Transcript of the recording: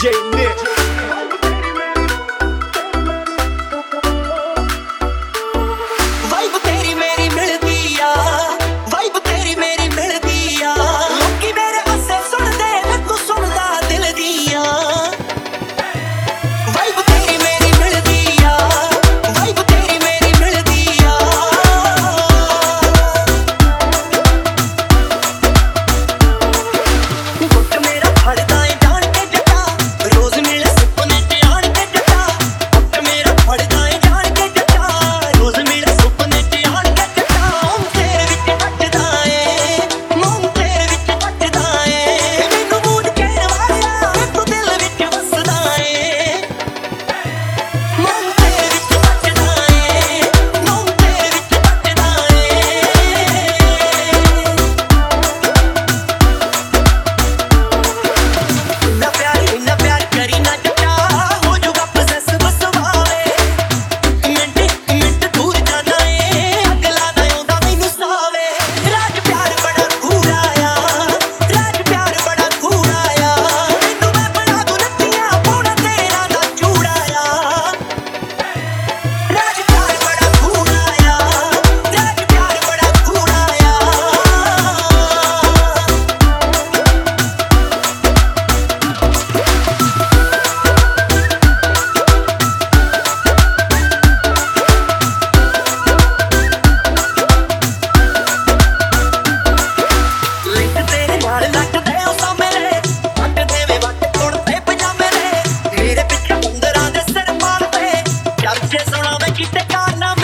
J. ठिकाना